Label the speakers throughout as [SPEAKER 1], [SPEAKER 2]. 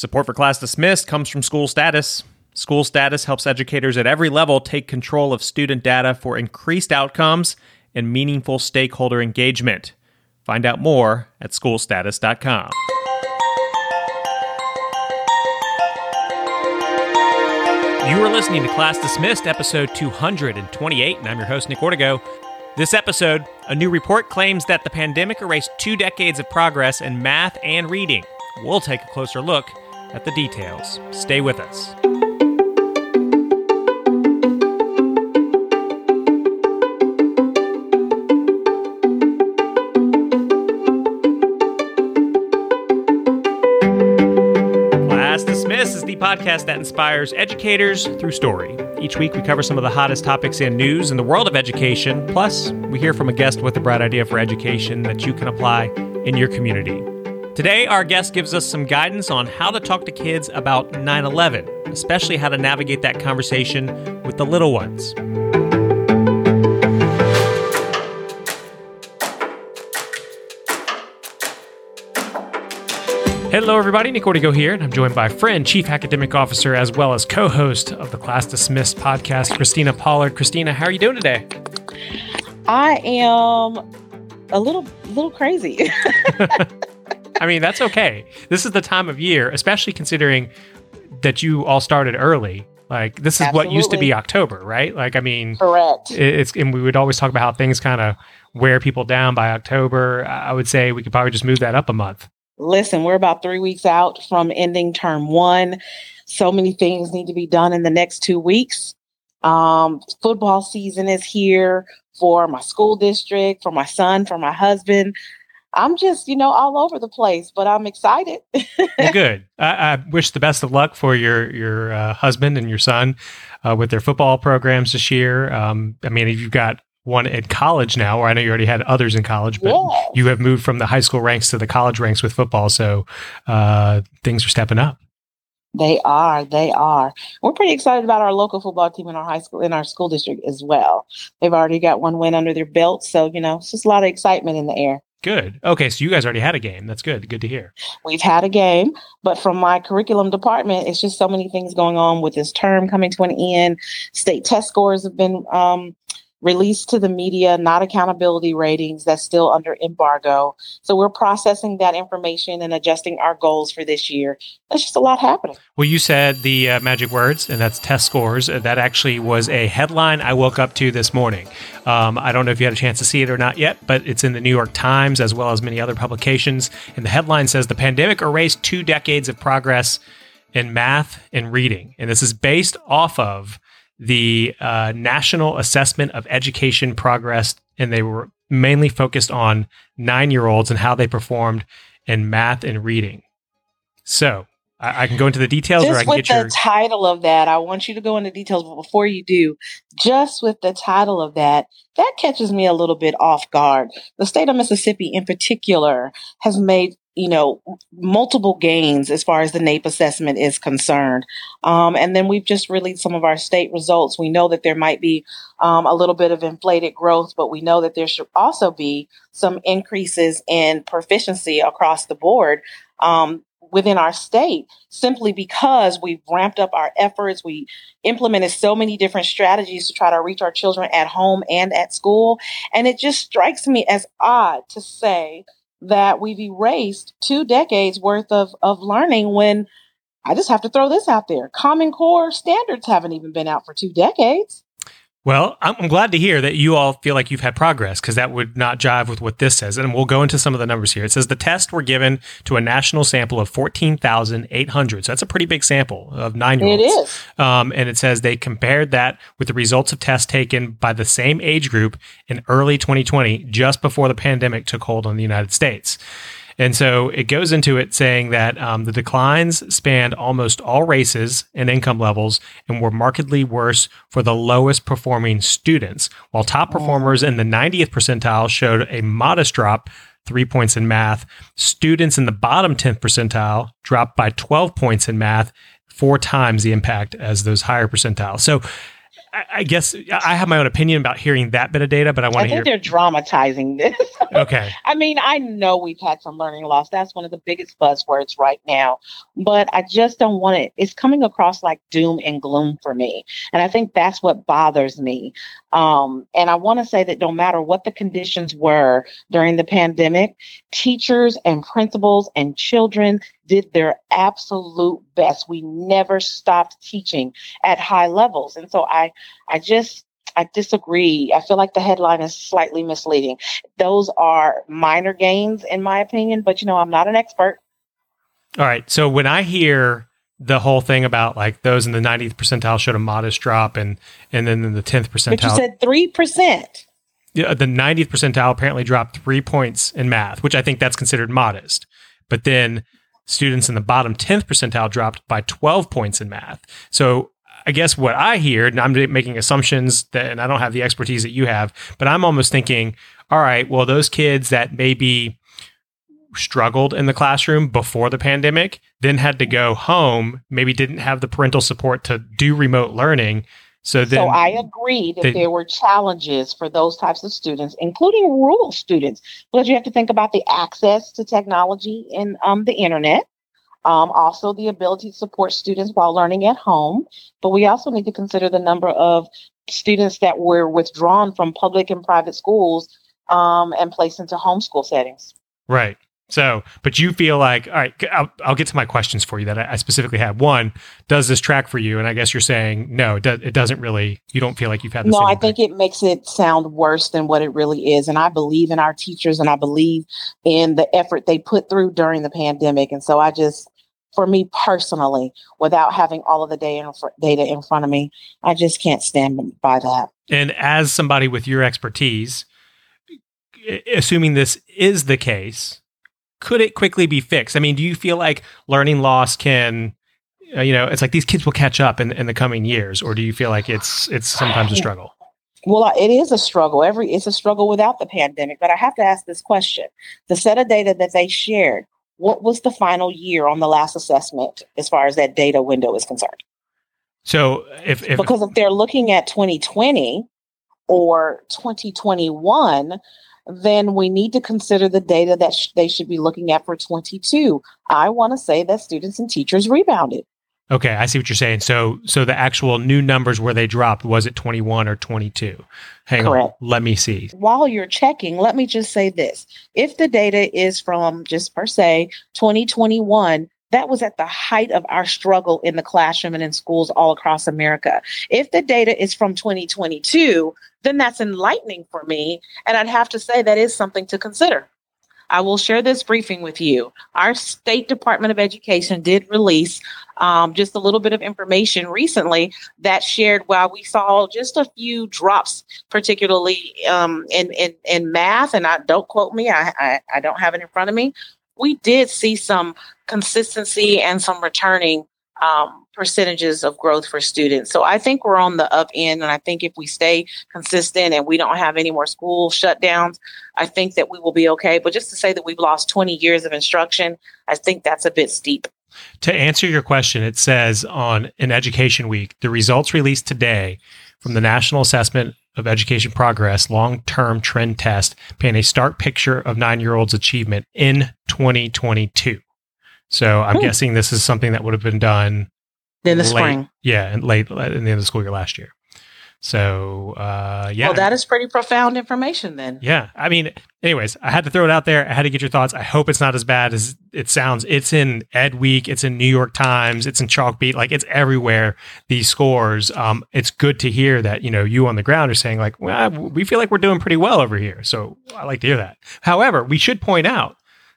[SPEAKER 1] Support for Class Dismissed comes from School Status. School Status helps educators at every level take control of student data for increased outcomes and meaningful stakeholder engagement. Find out more at schoolstatus.com. You are listening to Class Dismissed, episode 228, and I'm your host, Nick Ortego. This episode, a new report claims that the pandemic erased two decades of progress in math and reading. We'll take a closer look at the details. Stay with us. Dismiss is the podcast that inspires educators through story. Each week, we cover some of the hottest topics and news in the world of education. Plus, we hear from a guest with a bright idea for education that you can apply in your community. Today, our guest gives us some guidance on how to talk to kids about 9 11, especially how to navigate that conversation with the little ones. Hello, everybody. Nick Ortego here, and I'm joined by friend, Chief Academic Officer, as well as co host of the Class Dismissed podcast, Christina Pollard. Christina, how are you doing today?
[SPEAKER 2] I am a little little crazy.
[SPEAKER 1] I mean, that's okay. This is the time of year, especially considering that you all started early. Like this is what used to be October, right? Like I mean,
[SPEAKER 2] Correct.
[SPEAKER 1] it's and we would always talk about how things kind of wear people down by October. I would say we could probably just move that up a month.
[SPEAKER 2] Listen, we're about three weeks out from ending term one. So many things need to be done in the next two weeks. Um, football season is here for my school district, for my son, for my husband. I'm just, you know, all over the place, but I'm excited.
[SPEAKER 1] Well, good. I, I wish the best of luck for your your uh, husband and your son uh, with their football programs this year. Um, I mean, you've got one in college now, or I know you already had others in college, but you have moved from the high school ranks to the college ranks with football, so uh, things are stepping up.
[SPEAKER 2] They are. They are. We're pretty excited about our local football team in our high school, in our school district as well. They've already got one win under their belt. So, you know, it's just a lot of excitement in the air.
[SPEAKER 1] Good. Okay, so you guys already had a game. That's good. Good to hear.
[SPEAKER 2] We've had a game, but from my curriculum department, it's just so many things going on with this term coming to an end. State test scores have been um, released to the media, not accountability ratings. That's still under embargo. So we're processing that information and adjusting our goals for this year. That's just a lot happening.
[SPEAKER 1] Well, you said the uh, magic words, and that's test scores. Uh, That actually was a headline I woke up to this morning. Um, I don't know if you had a chance to see it or not yet, but it's in the New York Times as well as many other publications. And the headline says the pandemic erased two decades of progress in math and reading. And this is based off of the uh, National Assessment of Education Progress. And they were mainly focused on nine year olds and how they performed in math and reading. So I, I can go into the details or I
[SPEAKER 2] just
[SPEAKER 1] can
[SPEAKER 2] with
[SPEAKER 1] get
[SPEAKER 2] the
[SPEAKER 1] your.
[SPEAKER 2] title of that, I want you to go into details, but before you do, just with the title of that, that catches me a little bit off guard. The state of Mississippi, in particular, has made you know multiple gains as far as the NAEP assessment is concerned, um, and then we've just released some of our state results. We know that there might be um, a little bit of inflated growth, but we know that there should also be some increases in proficiency across the board. Um, within our state simply because we've ramped up our efforts. We implemented so many different strategies to try to reach our children at home and at school. And it just strikes me as odd to say that we've erased two decades worth of, of learning when I just have to throw this out there. Common Core standards haven't even been out for two decades.
[SPEAKER 1] Well, I'm, I'm glad to hear that you all feel like you've had progress because that would not jive with what this says. And we'll go into some of the numbers here. It says the tests were given to a national sample of 14,800. So that's a pretty big sample of nine year olds.
[SPEAKER 2] is.
[SPEAKER 1] Um, and it says they compared that with the results of tests taken by the same age group in early 2020, just before the pandemic took hold on the United States. And so it goes into it saying that um, the declines spanned almost all races and income levels and were markedly worse for the lowest performing students, while top performers in the 90th percentile showed a modest drop, three points in math. Students in the bottom 10th percentile dropped by 12 points in math, four times the impact as those higher percentiles. So I, I guess I have my own opinion about hearing that bit of data, but I want to hear.
[SPEAKER 2] I think
[SPEAKER 1] hear.
[SPEAKER 2] they're dramatizing this.
[SPEAKER 1] Okay.
[SPEAKER 2] I mean, I know we've had some learning loss. That's one of the biggest buzzwords right now. But I just don't want it. It's coming across like doom and gloom for me. And I think that's what bothers me. Um, and I want to say that no matter what the conditions were during the pandemic, teachers and principals and children did their absolute best. We never stopped teaching at high levels. And so I I just I disagree. I feel like the headline is slightly misleading. Those are minor gains in my opinion, but you know, I'm not an expert.
[SPEAKER 1] All right. So when I hear the whole thing about like those in the 90th percentile showed a modest drop and and then in the 10th
[SPEAKER 2] But you
[SPEAKER 1] percentile
[SPEAKER 2] said 3%.
[SPEAKER 1] yeah, the 90th percentile apparently dropped 3 points in math, which I think that's considered modest. But then students in the bottom 10th percentile dropped by 12 points in math. So I guess what I hear, and I'm making assumptions that, and I don't have the expertise that you have, but I'm almost thinking, all right, well, those kids that maybe struggled in the classroom before the pandemic, then had to go home, maybe didn't have the parental support to do remote learning. So then,
[SPEAKER 2] so I agree that
[SPEAKER 1] they-
[SPEAKER 2] there were challenges for those types of students, including rural students, because you have to think about the access to technology and um, the internet. Um, also, the ability to support students while learning at home. But we also need to consider the number of students that were withdrawn from public and private schools um, and placed into homeschool settings.
[SPEAKER 1] Right. So, but you feel like, all right, I'll, I'll get to my questions for you that I, I specifically have. One, does this track for you? And I guess you're saying no, it, does, it doesn't really. You don't feel like you've had
[SPEAKER 2] No, I think it makes it sound worse than what it really is. And I believe in our teachers and I believe in the effort they put through during the pandemic. And so I just, for me personally, without having all of the data in front of me, I just can't stand by that.
[SPEAKER 1] And as somebody with your expertise, assuming this is the case, could it quickly be fixed? I mean, do you feel like learning loss can, uh, you know, it's like these kids will catch up in, in the coming years, or do you feel like it's it's sometimes a struggle?
[SPEAKER 2] Well, it is a struggle. Every it's a struggle without the pandemic. But I have to ask this question: the set of data that they shared, what was the final year on the last assessment as far as that data window is concerned?
[SPEAKER 1] So if, if
[SPEAKER 2] because if they're looking at 2020 or 2021 then we need to consider the data that sh- they should be looking at for 22 i want to say that students and teachers rebounded
[SPEAKER 1] Okay, I see what you're saying. So, so the actual new numbers where they dropped was it 21 or 22? Hang
[SPEAKER 2] Correct.
[SPEAKER 1] on, let me see.
[SPEAKER 2] while you're checking let me just say this if the data is from just per se 2021 that was at the height of our struggle in the classroom and in schools all across America. If the data is from 2022, then that's enlightening for me. And I'd have to say that is something to consider. I will share this briefing with you. Our State Department of Education did release um, just a little bit of information recently that shared while we saw just a few drops, particularly um, in, in, in math, and I don't quote me, I, I, I don't have it in front of me. We did see some consistency and some returning um, percentages of growth for students. So I think we're on the up end. And I think if we stay consistent and we don't have any more school shutdowns, I think that we will be okay. But just to say that we've lost 20 years of instruction, I think that's a bit steep.
[SPEAKER 1] To answer your question, it says on in Education Week, the results released today from the National Assessment of Education Progress long term trend test paint a stark picture of nine year olds' achievement in 2022. So I'm
[SPEAKER 2] Hmm.
[SPEAKER 1] guessing this is something that would have been done
[SPEAKER 2] In the
[SPEAKER 1] late-
[SPEAKER 2] spring.
[SPEAKER 1] Yeah, and late in the end of the school year last year. So uh, yeah,
[SPEAKER 2] Well, that is pretty profound information then.
[SPEAKER 1] yeah. I mean, anyways, I had to throw it out there. I had to get your thoughts. I hope it's not as bad as it sounds. It's in Ed Week. It's in New York Times. It's in Chalkbeat. Like it's everywhere. These scores. Um, it's good to hear that you know you on the ground are saying like, well, we feel like we're doing pretty well over here. So I like to hear that. However, we should point out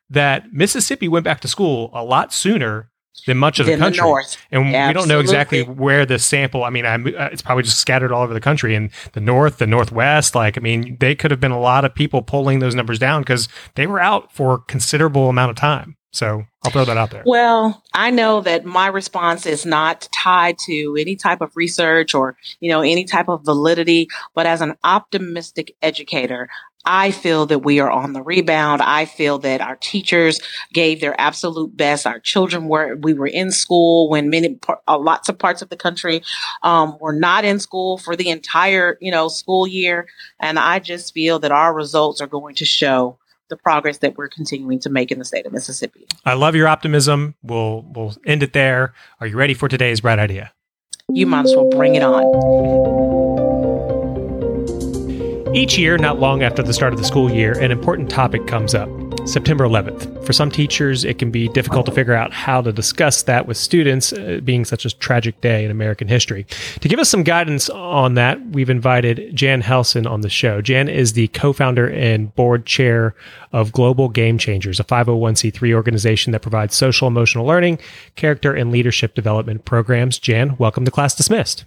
[SPEAKER 1] that Mississippi went back to school a lot sooner than much of the
[SPEAKER 2] Than the
[SPEAKER 1] country.
[SPEAKER 2] North.
[SPEAKER 1] And we don't know exactly where the sample. I mean, I, uh, it's probably just scattered all over the country and the north, the northwest. Like, I mean, they could have been a lot of people pulling those numbers down because they were out for a considerable amount of time. So I'll throw that out there.
[SPEAKER 2] Well, I know that my response is not tied to any type of research or, you know, any type of validity, but as an optimistic educator, I feel that we are on the rebound. I feel that our teachers gave their absolute best. Our children were, we were in school when many, uh, lots of parts of the country, um, were not in school for the entire, you know, school year. And I just feel that our results are going to show the progress that we're continuing to make in the state of Mississippi.
[SPEAKER 1] I love your optimism. We'll, we'll end it there. Are you ready for today's bright idea?
[SPEAKER 2] You might as well bring it on.
[SPEAKER 1] Each year, not long after the start of the school year, an important topic comes up. September 11th. For some teachers, it can be difficult to figure out how to discuss that with students, uh, being such a tragic day in American history. To give us some guidance on that, we've invited Jan Helson on the show. Jan is the co founder and board chair of Global Game Changers, a 501c3 organization that provides social emotional learning, character, and leadership development programs. Jan, welcome to Class Dismissed.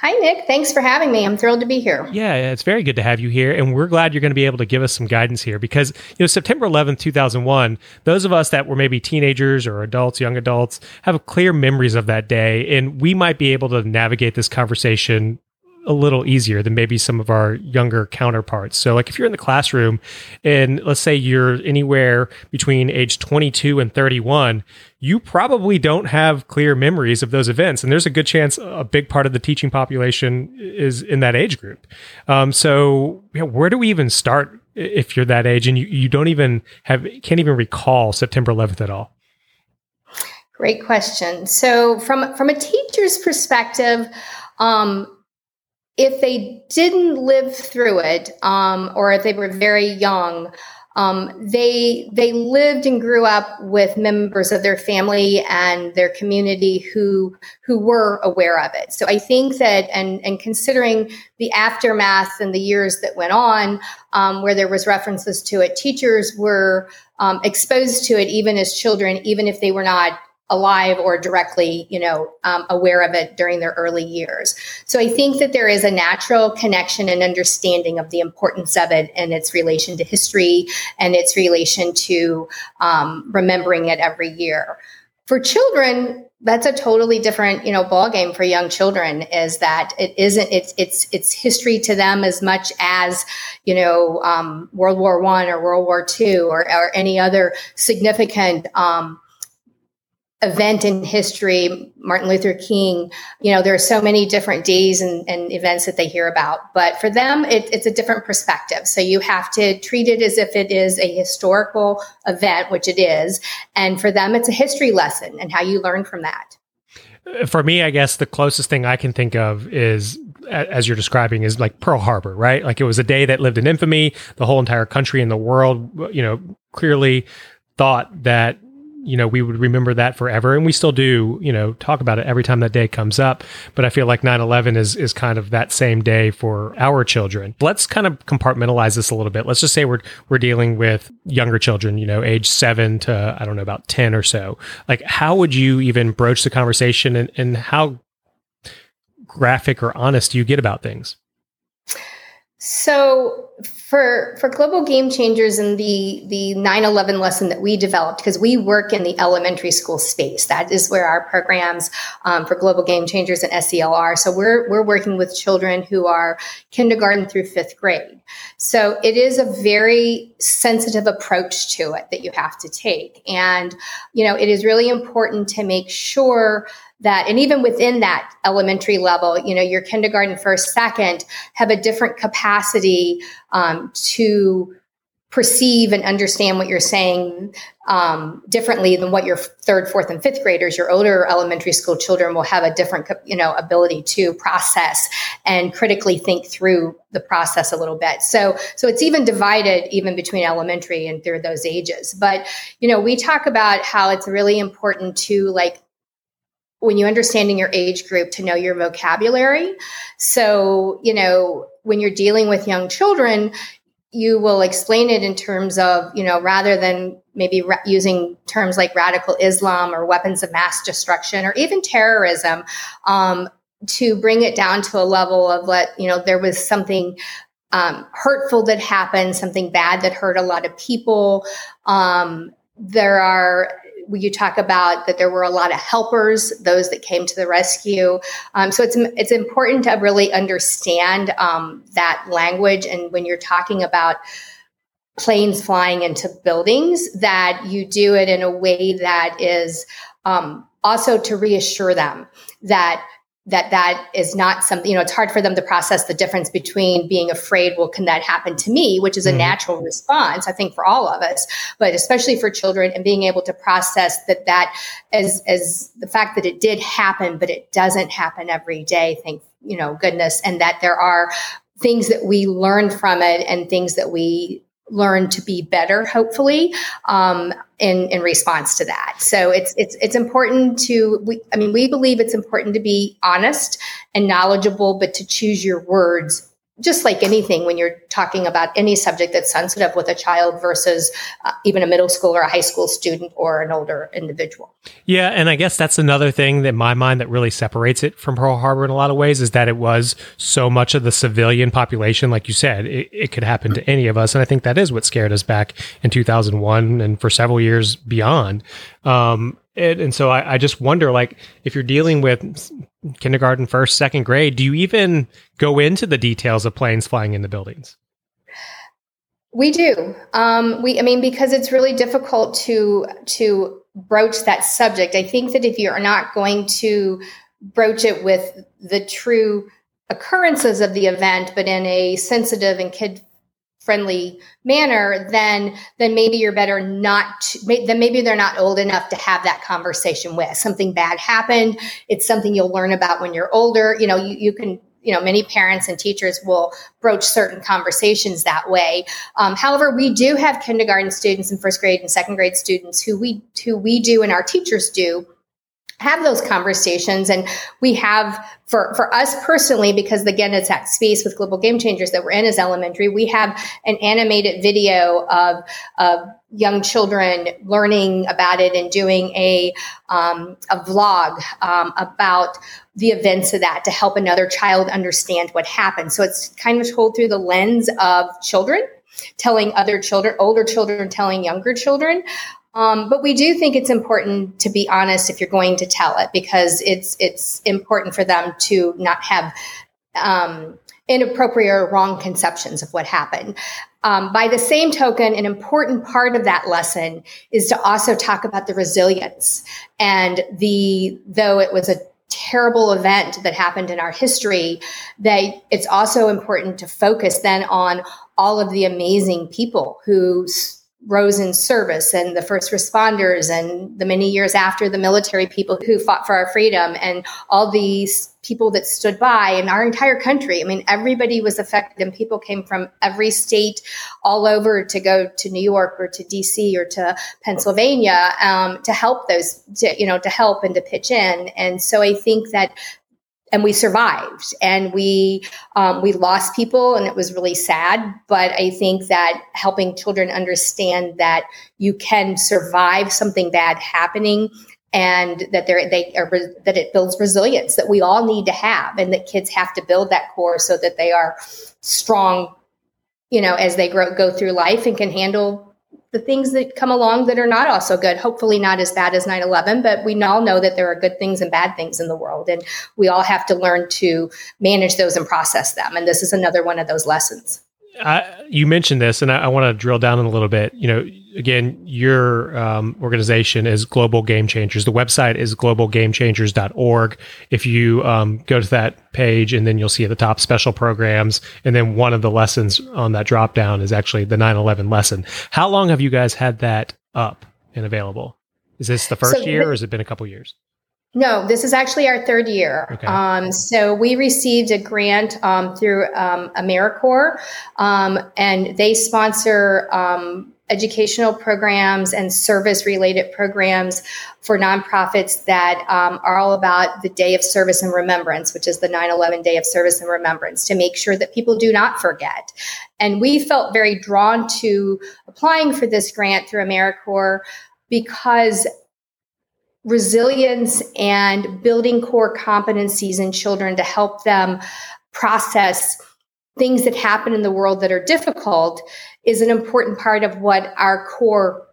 [SPEAKER 3] Hi, Nick. Thanks for having me. I'm thrilled to be here.
[SPEAKER 1] Yeah, it's very good to have you here. And we're glad you're going to be able to give us some guidance here because, you know, September 11th, 2001, those of us that were maybe teenagers or adults, young adults, have clear memories of that day. And we might be able to navigate this conversation a little easier than maybe some of our younger counterparts. So, like if you're in the classroom and let's say you're anywhere between age 22 and 31, you probably don't have clear memories of those events. And there's a good chance a big part of the teaching population is in that age group. Um, so, you know, where do we even start if you're that age and you, you don't even have, can't even recall September 11th at all?
[SPEAKER 3] Great question. So, from from a teacher's perspective, um, if they didn't live through it, um, or if they were very young, um, they they lived and grew up with members of their family and their community who who were aware of it. So I think that and and considering the aftermath and the years that went on, um, where there was references to it, teachers were um, exposed to it even as children, even if they were not alive or directly, you know, um, aware of it during their early years. So I think that there is a natural connection and understanding of the importance of it and its relation to history and its relation to um, remembering it every year. For children, that's a totally different, you know, ball game for young children. Is that it isn't? It's it's it's history to them as much as you know um, World War One or World War Two or, or any other significant um, event in history, Martin Luther King, you know, there are so many different days and, and events that they hear about. But for them, it, it's a different perspective. So you have to treat it as if it is a historical event, which it is. And for them, it's a history lesson and how you learn from that.
[SPEAKER 1] Uh, for me, I guess the closest thing I can think of is as you're describing is like Pearl Harbor, right? Like it was a day that lived in infamy. The whole entire country and the world, you know, clearly thought that you know, we would remember that forever. And we still do, you know, talk about it every time that day comes up. But I feel like 9 11 is, is kind of that same day for our children. Let's kind of compartmentalize this a little bit. Let's just say we're, we're dealing with younger children, you know, age seven to, I don't know, about 10 or so. Like, how would you even broach the conversation and, and how graphic or honest do you get about things?
[SPEAKER 3] So for for global game changers and the the 9/11 lesson that we developed because we work in the elementary school space that is where our programs um, for global game changers and SEL are. So we're we're working with children who are kindergarten through fifth grade. So it is a very sensitive approach to it that you have to take, and you know it is really important to make sure that and even within that elementary level you know your kindergarten first second have a different capacity um, to perceive and understand what you're saying um, differently than what your third fourth and fifth graders your older elementary school children will have a different you know ability to process and critically think through the process a little bit. So so it's even divided even between elementary and through those ages. But you know we talk about how it's really important to like when you're understanding your age group to know your vocabulary. So, you know, when you're dealing with young children, you will explain it in terms of, you know, rather than maybe ra- using terms like radical Islam or weapons of mass destruction or even terrorism, um, to bring it down to a level of let, you know, there was something um, hurtful that happened, something bad that hurt a lot of people. Um, there are you talk about that there were a lot of helpers, those that came to the rescue. Um, so it's it's important to really understand um, that language, and when you're talking about planes flying into buildings, that you do it in a way that is um, also to reassure them that that that is not something you know it's hard for them to process the difference between being afraid well can that happen to me which is a mm-hmm. natural response i think for all of us but especially for children and being able to process that that as as the fact that it did happen but it doesn't happen every day thank you know goodness and that there are things that we learn from it and things that we learn to be better hopefully um, in in response to that. So it's it's it's important to we i mean we believe it's important to be honest and knowledgeable but to choose your words just like anything when you're talking about any subject that's sensitive with a child versus uh, even a middle school or a high school student or an older individual.
[SPEAKER 1] Yeah, and I guess that's another thing that my mind that really separates it from Pearl Harbor in a lot of ways is that it was so much of the civilian population, like you said, it, it could happen to any of us, and I think that is what scared us back in 2001 and for several years beyond. Um, and, and so I, I, just wonder, like, if you're dealing with kindergarten, first, second grade, do you even go into the details of planes flying into buildings?
[SPEAKER 3] We do. Um, we, I mean, because it's really difficult to to broach that subject. I think that if you're not going to broach it with the true occurrences of the event, but in a sensitive and kid friendly manner, then then maybe you're better not. To, then maybe they're not old enough to have that conversation with. Something bad happened. It's something you'll learn about when you're older. You know, you, you can. You know, many parents and teachers will broach certain conversations that way. Um, however, we do have kindergarten students and first grade and second grade students who we who we do and our teachers do have those conversations. And we have for for us personally because again it's that space with global game changers that we're in as elementary we have an animated video of of young children learning about it and doing a um, a vlog um, about the events of that to help another child understand what happened. So it's kind of told through the lens of children telling other children older children telling younger children um, but we do think it's important to be honest if you're going to tell it because it's it's important for them to not have um, inappropriate or wrong conceptions of what happened. Um, by the same token, an important part of that lesson is to also talk about the resilience and the though it was a terrible event that happened in our history that it's also important to focus then on all of the amazing people who rose in service and the first responders and the many years after the military people who fought for our freedom and all these people that stood by in our entire country. I mean, everybody was affected and people came from every state all over to go to New York or to DC or to Pennsylvania um, to help those, to, you know, to help and to pitch in. And so I think that and we survived and we um, we lost people and it was really sad but i think that helping children understand that you can survive something bad happening and that they're they are that it builds resilience that we all need to have and that kids have to build that core so that they are strong you know as they grow go through life and can handle the things that come along that are not also good. Hopefully, not as bad as 9 11, but we all know that there are good things and bad things in the world. And we all have to learn to manage those and process them. And this is another one of those lessons.
[SPEAKER 1] You mentioned this, and I, I want to drill down in a little bit. You know, again, your um, organization is Global Game Changers. The website is globalgamechangers.org. If you um, go to that page, and then you'll see at the top special programs, and then one of the lessons on that drop down is actually the 9 11 lesson. How long have you guys had that up and available? Is this the first so year, or has it been a couple years?
[SPEAKER 3] No, this is actually our third year. Okay. Um, so we received a grant um, through um, AmeriCorps, um, and they sponsor um, educational programs and service related programs for nonprofits that um, are all about the Day of Service and Remembrance, which is the 9 11 Day of Service and Remembrance, to make sure that people do not forget. And we felt very drawn to applying for this grant through AmeriCorps because resilience and building core competencies in children to help them process things that happen in the world that are difficult is an important part of what our core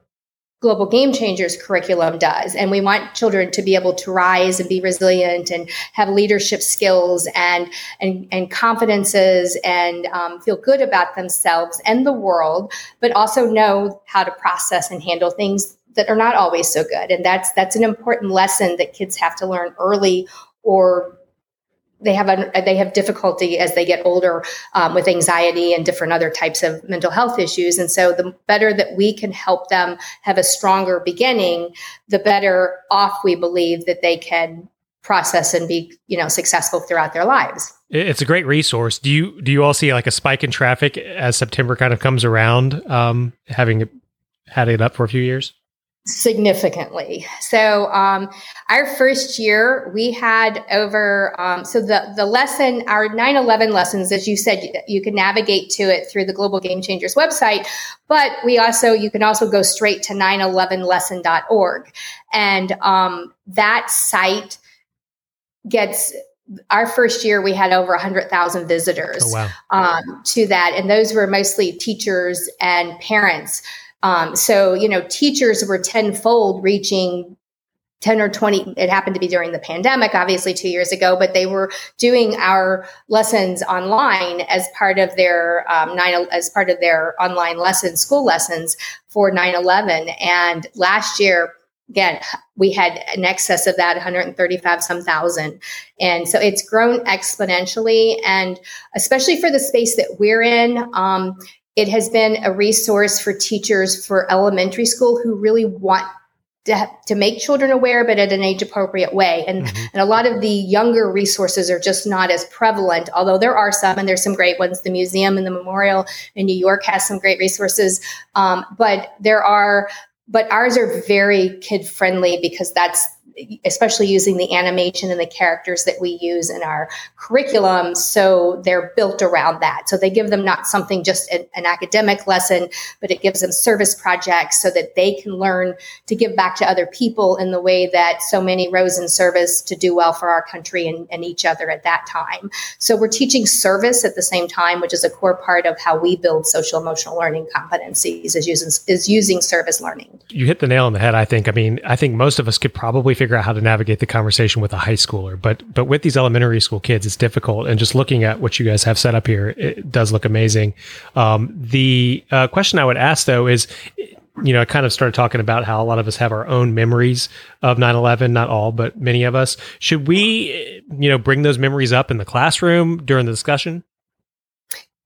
[SPEAKER 3] global game changers curriculum does. And we want children to be able to rise and be resilient and have leadership skills and and, and confidences and um, feel good about themselves and the world but also know how to process and handle things that are not always so good. And that's that's an important lesson that kids have to learn early or they have a, they have difficulty as they get older um, with anxiety and different other types of mental health issues. And so the better that we can help them have a stronger beginning the better off we believe that they can process and be you know successful throughout their lives.
[SPEAKER 1] It's a great resource. Do you do you all see like a spike in traffic as september kind of comes around um, having had it up for a few years
[SPEAKER 3] significantly. So um, our first year, we had over um, so the the lesson, our 9/11 lessons, as you said, you, you can navigate to it through the Global Game Changers website, but we also you can also go straight to 911lesson.org, and um, that site gets our first year we had over 100000 visitors
[SPEAKER 1] oh, wow.
[SPEAKER 3] um, to that and those were mostly teachers and parents um, so, you know, teachers were tenfold reaching 10 or 20 it happened to be during the pandemic obviously 2 years ago but they were doing our lessons online as part of their um, nine as part of their online lessons school lessons for 9-11 and last year again we had an excess of that 135 some thousand. And so it's grown exponentially and especially for the space that we're in um, it has been a resource for teachers for elementary school who really want to, to make children aware, but at an age appropriate way. And, mm-hmm. and a lot of the younger resources are just not as prevalent, although there are some, and there's some great ones. The museum and the memorial in New York has some great resources. Um, but there are, but ours are very kid friendly because that's especially using the animation and the characters that we use in our curriculum. So they're built around that. So they give them not something just an, an, academic lesson, but it gives them service projects so that they can learn to give back to other people in the way that so many rose in service to do well for our country and, and each other at that time. So we're teaching service at the same time, which is a core part of how we build social emotional learning competencies is using, is using service learning.
[SPEAKER 1] You hit the nail on the head, I think. I mean, I think most of us could probably figure out how to navigate the conversation with a high schooler. But but with these elementary school kids, it's difficult. And just looking at what you guys have set up here, it does look amazing. Um, the uh, question I would ask though is, you know, I kind of started talking about how a lot of us have our own memories of 9/11. Not all, but many of us. Should we, you know, bring those memories up in the classroom during the discussion?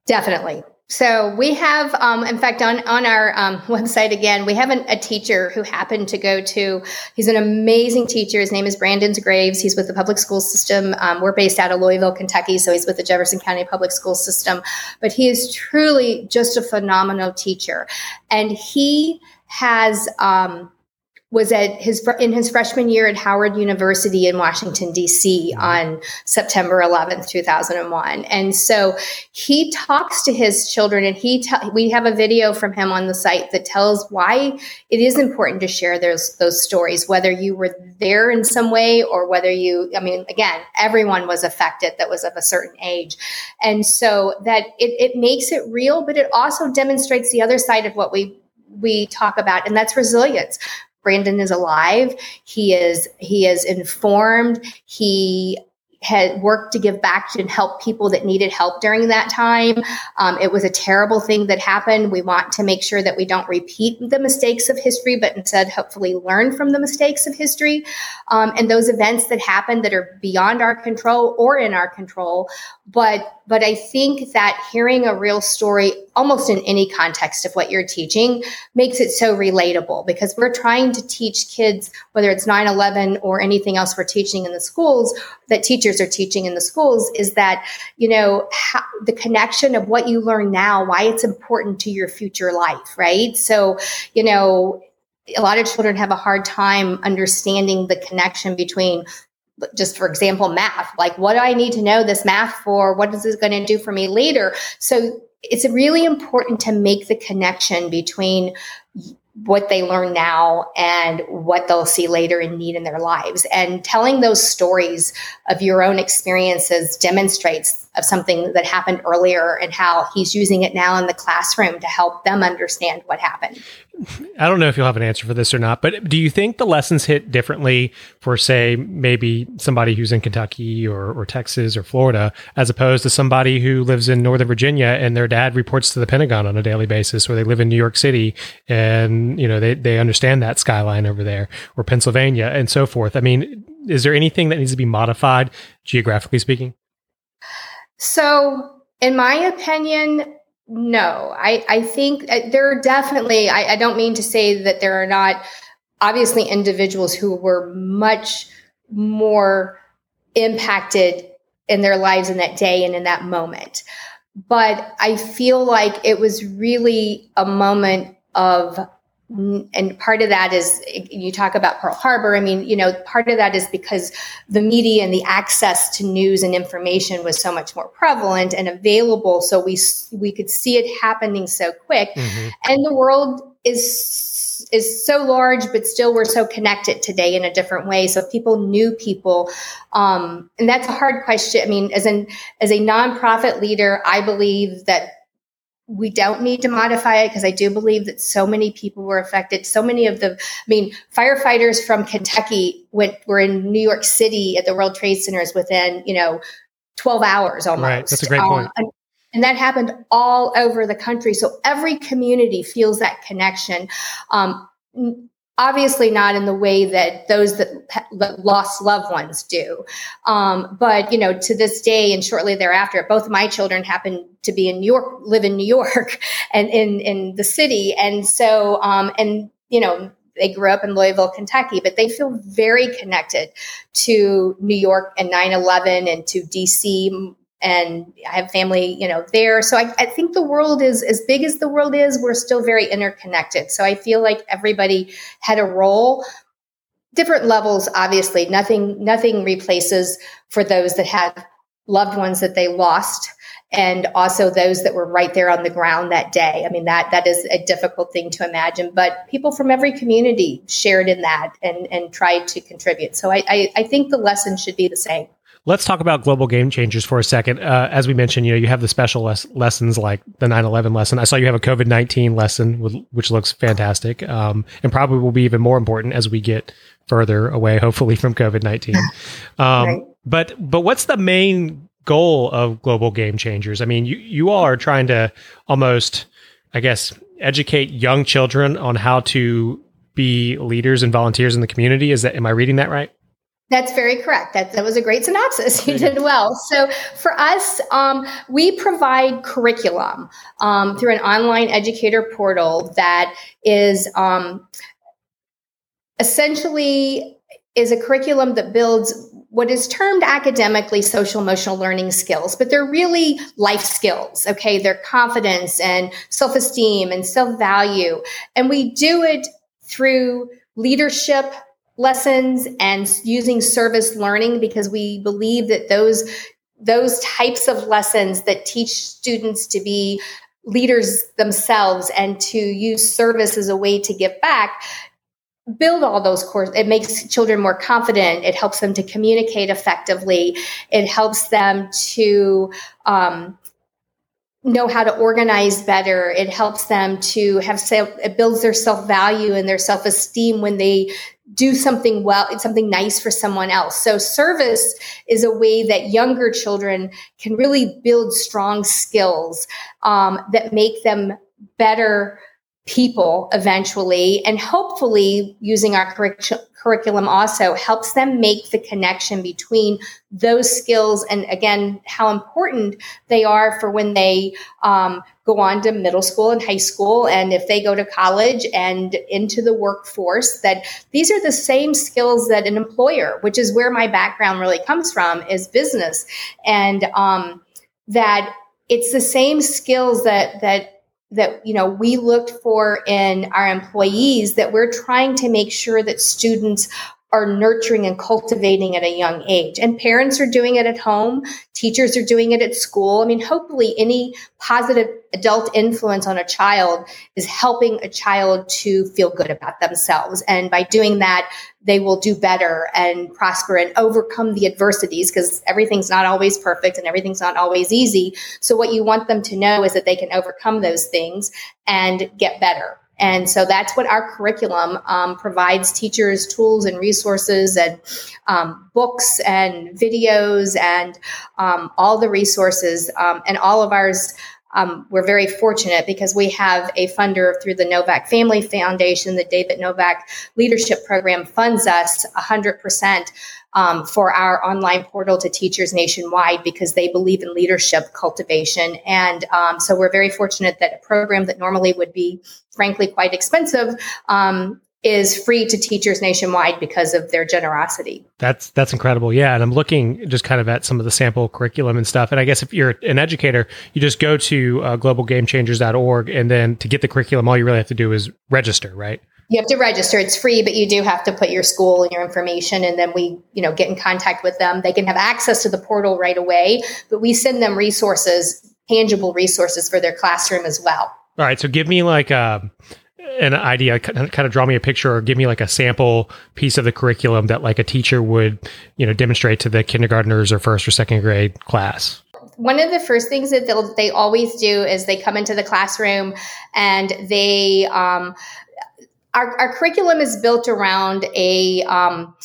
[SPEAKER 3] Definitely. So we have, um, in fact, on on our um, website again, we have an, a teacher who happened to go to. He's an amazing teacher. His name is Brandon Graves. He's with the public school system. Um, we're based out of Louisville, Kentucky, so he's with the Jefferson County Public School System. But he is truly just a phenomenal teacher, and he has. Um, was at his in his freshman year at Howard University in Washington D.C. Mm-hmm. on September 11th, 2001. And so he talks to his children, and he we have a video from him on the site that tells why it is important to share those those stories, whether you were there in some way or whether you. I mean, again, everyone was affected that was of a certain age, and so that it, it makes it real, but it also demonstrates the other side of what we we talk about and that's resilience Brandon is alive. He is he is informed. He had worked to give back and help people that needed help during that time. Um, it was a terrible thing that happened. We want to make sure that we don't repeat the mistakes of history, but instead, hopefully, learn from the mistakes of history. Um, and those events that happen that are beyond our control or in our control, but but I think that hearing a real story, almost in any context of what you're teaching, makes it so relatable because we're trying to teach kids, whether it's 9 11 or anything else we're teaching in the schools, that teachers are teaching in the schools, is that, you know, how, the connection of what you learn now, why it's important to your future life, right? So, you know, a lot of children have a hard time understanding the connection between just for example, math. Like, what do I need to know this math for? What is it going to do for me later? So it's really important to make the connection between what they learn now and what they'll see later and need in their lives. And telling those stories of your own experiences demonstrates of something that happened earlier and how he's using it now in the classroom to help them understand what happened.
[SPEAKER 1] I don't know if you'll have an answer for this or not, but do you think the lessons hit differently for, say, maybe somebody who's in Kentucky or, or Texas or Florida, as opposed to somebody who lives in Northern Virginia and their dad reports to the Pentagon on a daily basis, or they live in New York City and you know they they understand that skyline over there, or Pennsylvania and so forth? I mean, is there anything that needs to be modified geographically speaking?
[SPEAKER 3] So, in my opinion, no, I, I think uh, there are definitely, I, I don't mean to say that there are not obviously individuals who were much more impacted in their lives in that day and in that moment. But I feel like it was really a moment of and part of that is you talk about Pearl Harbor. I mean, you know, part of that is because the media and the access to news and information was so much more prevalent and available, so we we could see it happening so quick, mm-hmm. and the world is is so large, but still we're so connected today in a different way. So people knew people, um, and that's a hard question. I mean, as an as a nonprofit leader, I believe that we don't need to modify it because I do believe that so many people were affected. So many of the, I mean, firefighters from Kentucky went were in New York City at the World Trade Centers within you know twelve hours almost.
[SPEAKER 1] Right, that's a great point. Um,
[SPEAKER 3] and, and, that happened all over the country. So every community feels that connection. Um, obviously not in the way that those that, lost loved ones do. Um, but you know to this day and shortly thereafter both my children happen to be in new york live in new york and in in the city. And so um, and you know they grew up in Louisville, Kentucky, but they feel very connected to New York and 9 11 and to DC and I have family, you know, there. So I, I, think the world is as big as the world is. We're still very interconnected. So I feel like everybody had a role, different levels. Obviously, nothing nothing replaces for those that had loved ones that they lost, and also those that were right there on the ground that day. I mean that that is a difficult thing to imagine, but people from every community shared in that and and tried to contribute. So I, I, I think the lesson should be the same.
[SPEAKER 1] Let's talk about global game changers for a second. Uh, as we mentioned, you know, you have the special les- lessons like the 9/11 lesson. I saw you have a COVID 19 lesson, with, which looks fantastic, um, and probably will be even more important as we get further away, hopefully, from COVID 19. Um, right. But but what's the main goal of global game changers? I mean, you you all are trying to almost, I guess, educate young children on how to be leaders and volunteers in the community. Is that am I reading that right?
[SPEAKER 3] That's very correct. That, that was a great synopsis. You did well. So for us, um, we provide curriculum um, through an online educator portal that is um, essentially is a curriculum that builds what is termed academically social emotional learning skills, but they're really life skills. Okay, they're confidence and self esteem and self value, and we do it through leadership lessons and using service learning because we believe that those those types of lessons that teach students to be leaders themselves and to use service as a way to give back build all those courses it makes children more confident. It helps them to communicate effectively. It helps them to um, know how to organize better. It helps them to have self it builds their self-value and their self-esteem when they do something well, something nice for someone else. So service is a way that younger children can really build strong skills um, that make them better people eventually and hopefully using our curriculum also helps them make the connection between those skills and again how important they are for when they um, go on to middle school and high school. And if they go to college and into the workforce that these are the same skills that an employer which is where my background really comes from is business. And um, that it's the same skills that that that you know we looked for in our employees that we're trying to make sure that students are nurturing and cultivating at a young age. And parents are doing it at home, teachers are doing it at school. I mean, hopefully, any positive adult influence on a child is helping a child to feel good about themselves. And by doing that, they will do better and prosper and overcome the adversities because everything's not always perfect and everything's not always easy. So, what you want them to know is that they can overcome those things and get better. And so that's what our curriculum um, provides teachers tools and resources and um, books and videos and um, all the resources. Um, and all of ours, um, we're very fortunate because we have a funder through the Novak Family Foundation. The David Novak Leadership Program funds us 100% um, for our online portal to teachers nationwide because they believe in leadership cultivation. And um, so we're very fortunate that a program that normally would be, frankly, quite expensive. Um, is free to teachers nationwide because of their generosity.
[SPEAKER 1] That's that's incredible. Yeah, and I'm looking just kind of at some of the sample curriculum and stuff. And I guess if you're an educator, you just go to uh, globalgamechangers.org and then to get the curriculum all you really have to do is register, right?
[SPEAKER 3] You have to register. It's free but you do have to put your school and your information and then we you know get in contact with them. They can have access to the portal right away but we send them resources tangible resources for their classroom as well.
[SPEAKER 1] All right so give me like a um, an idea kind of draw me a picture or give me like a sample piece of the curriculum that like a teacher would you know demonstrate to the kindergartners or first or second grade class.
[SPEAKER 3] One of the first things that they'll they always do is they come into the classroom and they um, our, our curriculum is built around a, um,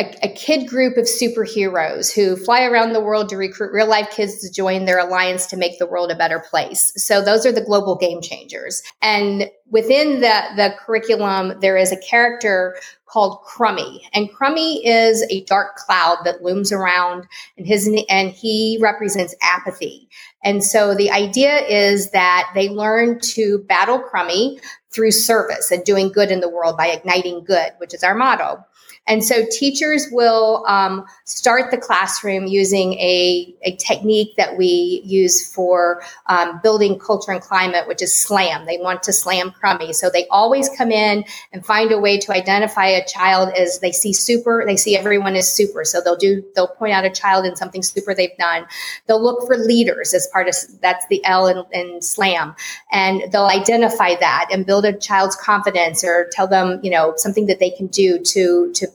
[SPEAKER 3] a, a, kid group of superheroes who fly around the world to recruit real life kids to join their alliance to make the world a better place. So those are the global game changers. And within the, the curriculum, there is a character called Crummy. And Crummy is a dark cloud that looms around and his and he represents apathy. And so the idea is that they learn to battle Crummy through service and doing good in the world by igniting good, which is our motto. And so teachers will um, start the classroom using a, a technique that we use for um, building culture and climate, which is SLAM. They want to slam crummy. So they always come in and find a way to identify a child as they see super, they see everyone as super. So they'll do, they'll point out a child in something super they've done. They'll look for leaders as part of, that's the L in, in SLAM. And they'll identify that and build a child's confidence or tell them, you know, something that they can do to, to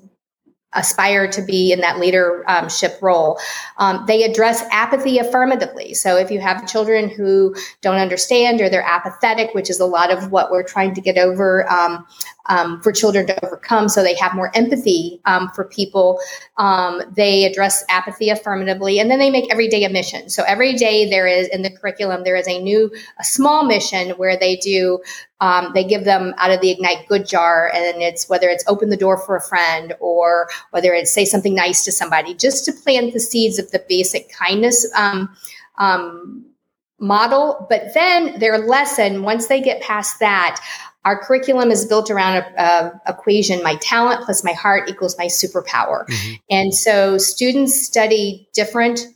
[SPEAKER 3] aspire to be in that leadership role. Um, they address apathy affirmatively. So if you have children who don't understand or they're apathetic, which is a lot of what we're trying to get over um, um, for children to overcome so they have more empathy um, for people. Um, they address apathy affirmatively, and then they make every day a mission. So every day there is in the curriculum there is a new, a small mission where they do. Um, they give them out of the Ignite Good jar, and it's whether it's open the door for a friend or whether it's say something nice to somebody, just to plant the seeds of the basic kindness um, um, model. But then their lesson, once they get past that, our curriculum is built around a, a, equation my talent plus my heart equals my superpower mm-hmm. and so students study different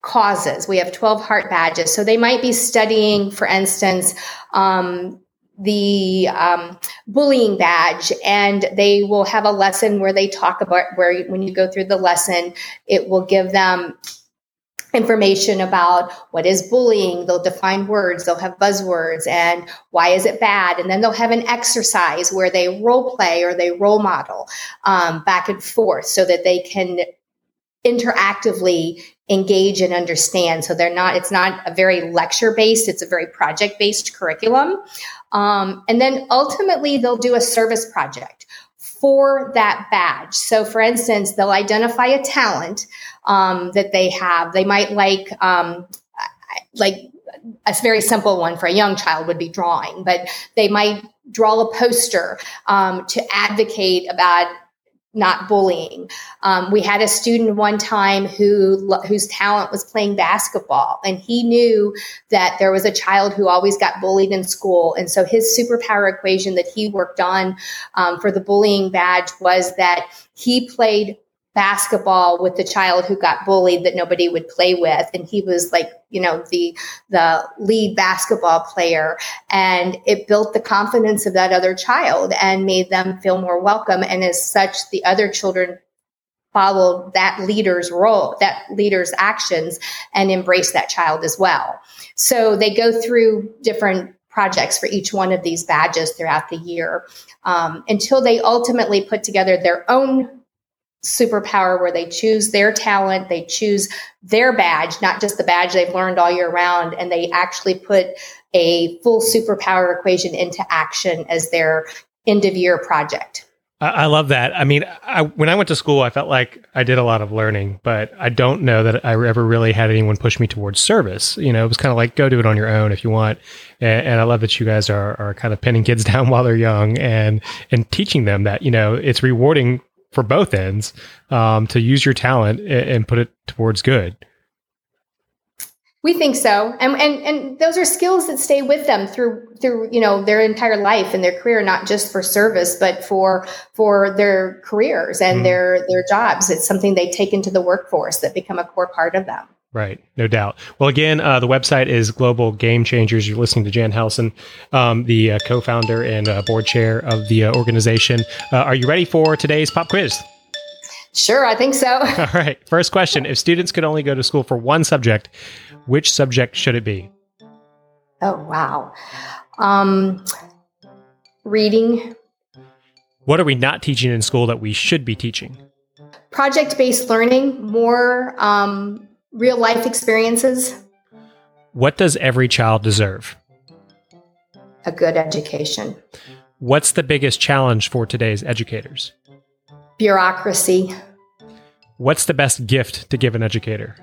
[SPEAKER 3] causes we have 12 heart badges so they might be studying for instance um, the um, bullying badge and they will have a lesson where they talk about where when you go through the lesson it will give them information about what is bullying. They'll define words, they'll have buzzwords and why is it bad. And then they'll have an exercise where they role play or they role model um, back and forth so that they can interactively engage and understand. So they're not, it's not a very lecture based, it's a very project based curriculum. Um, and then ultimately they'll do a service project for that badge. So, for instance, they'll identify a talent um, that they have. They might like, um, like a very simple one for a young child would be drawing, but they might draw a poster um, to advocate about not bullying. Um, we had a student one time who whose talent was playing basketball, and he knew that there was a child who always got bullied in school, and so his superpower equation that he worked on um, for the bullying badge was that he played basketball with the child who got bullied that nobody would play with. And he was like you know the the lead basketball player. And it built the confidence of that other child and made them feel more welcome. And as such the other children followed that leader's role that leader's actions and embrace that child as well. So they go through different projects for each one of these badges throughout the year um, until they ultimately put together their own superpower where they choose their talent, they choose their badge, not just the badge they've learned all year round, and they actually put a full superpower equation into action as their end of year project.
[SPEAKER 1] I, love that. I mean, I, when I went to school, I felt like I did a lot of learning, but I don't know that I ever really had anyone push me towards service. You know, it was kind of like go do it on your own if you want. And, and I love that you guys are, are kind of pinning kids down while they're young and and teaching them that you know it's rewarding for both ends um, to use your talent and, and put it towards good.
[SPEAKER 3] We think so, and and and those are skills that stay with them through through you know their entire life and their career, not just for service, but for for their careers and mm their their jobs. It's something they take into the workforce that become a core part of them.
[SPEAKER 1] Right, no doubt. Well, again, uh, the website is Global Game Changers. You're listening to Jan Helson, um, the uh, co-founder and uh, board chair of the uh, organization. Uh, are you ready for today's pop quiz?
[SPEAKER 3] Sure, I think so.
[SPEAKER 1] All right. First question: If students could only go to school for one subject, which subject should it be?
[SPEAKER 3] Oh, wow. Um, reading.
[SPEAKER 1] What are we not teaching in school that we should be teaching?
[SPEAKER 3] Project based learning, more um, real life experiences.
[SPEAKER 1] What does every child deserve?
[SPEAKER 3] A good education.
[SPEAKER 1] What's the biggest challenge for today's educators?
[SPEAKER 3] Bureaucracy.
[SPEAKER 1] What's the best gift to give an educator?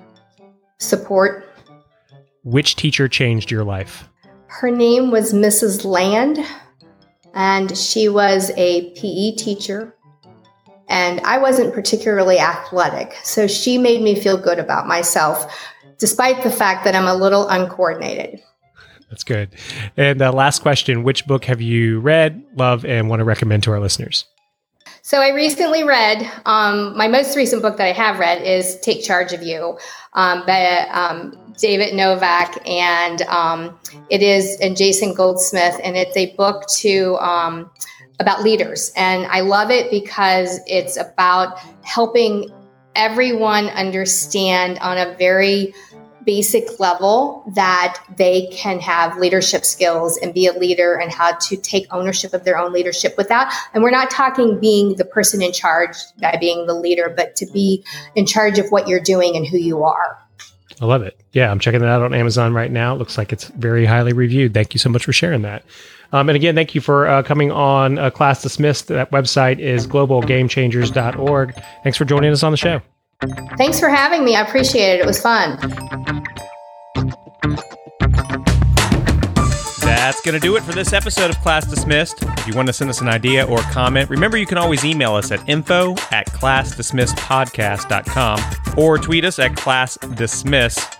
[SPEAKER 3] Support.
[SPEAKER 1] Which teacher changed your life?
[SPEAKER 3] Her name was Mrs. Land, and she was a PE teacher. And I wasn't particularly athletic, so she made me feel good about myself, despite the fact that I'm a little uncoordinated.
[SPEAKER 1] That's good. And uh, last question Which book have you read, love, and want to recommend to our listeners?
[SPEAKER 3] So I recently read um, my most recent book that I have read is "Take Charge of You" um, by um, David Novak, and um, it is and Jason Goldsmith, and it's a book to um, about leaders, and I love it because it's about helping everyone understand on a very basic level that they can have leadership skills and be a leader and how to take ownership of their own leadership without and we're not talking being the person in charge by being the leader but to be in charge of what you're doing and who you are
[SPEAKER 1] i love it yeah i'm checking that out on amazon right now it looks like it's very highly reviewed thank you so much for sharing that um, and again, thank you for uh, coming on uh, Class Dismissed. That website is globalgamechangers.org. Thanks for joining us on the show.
[SPEAKER 3] Thanks for having me. I appreciate it. It was fun.
[SPEAKER 1] That's going to do it for this episode of Class Dismissed. If you want to send us an idea or comment, remember you can always email us at info at classdismissedpodcast.com or tweet us at classdismiss.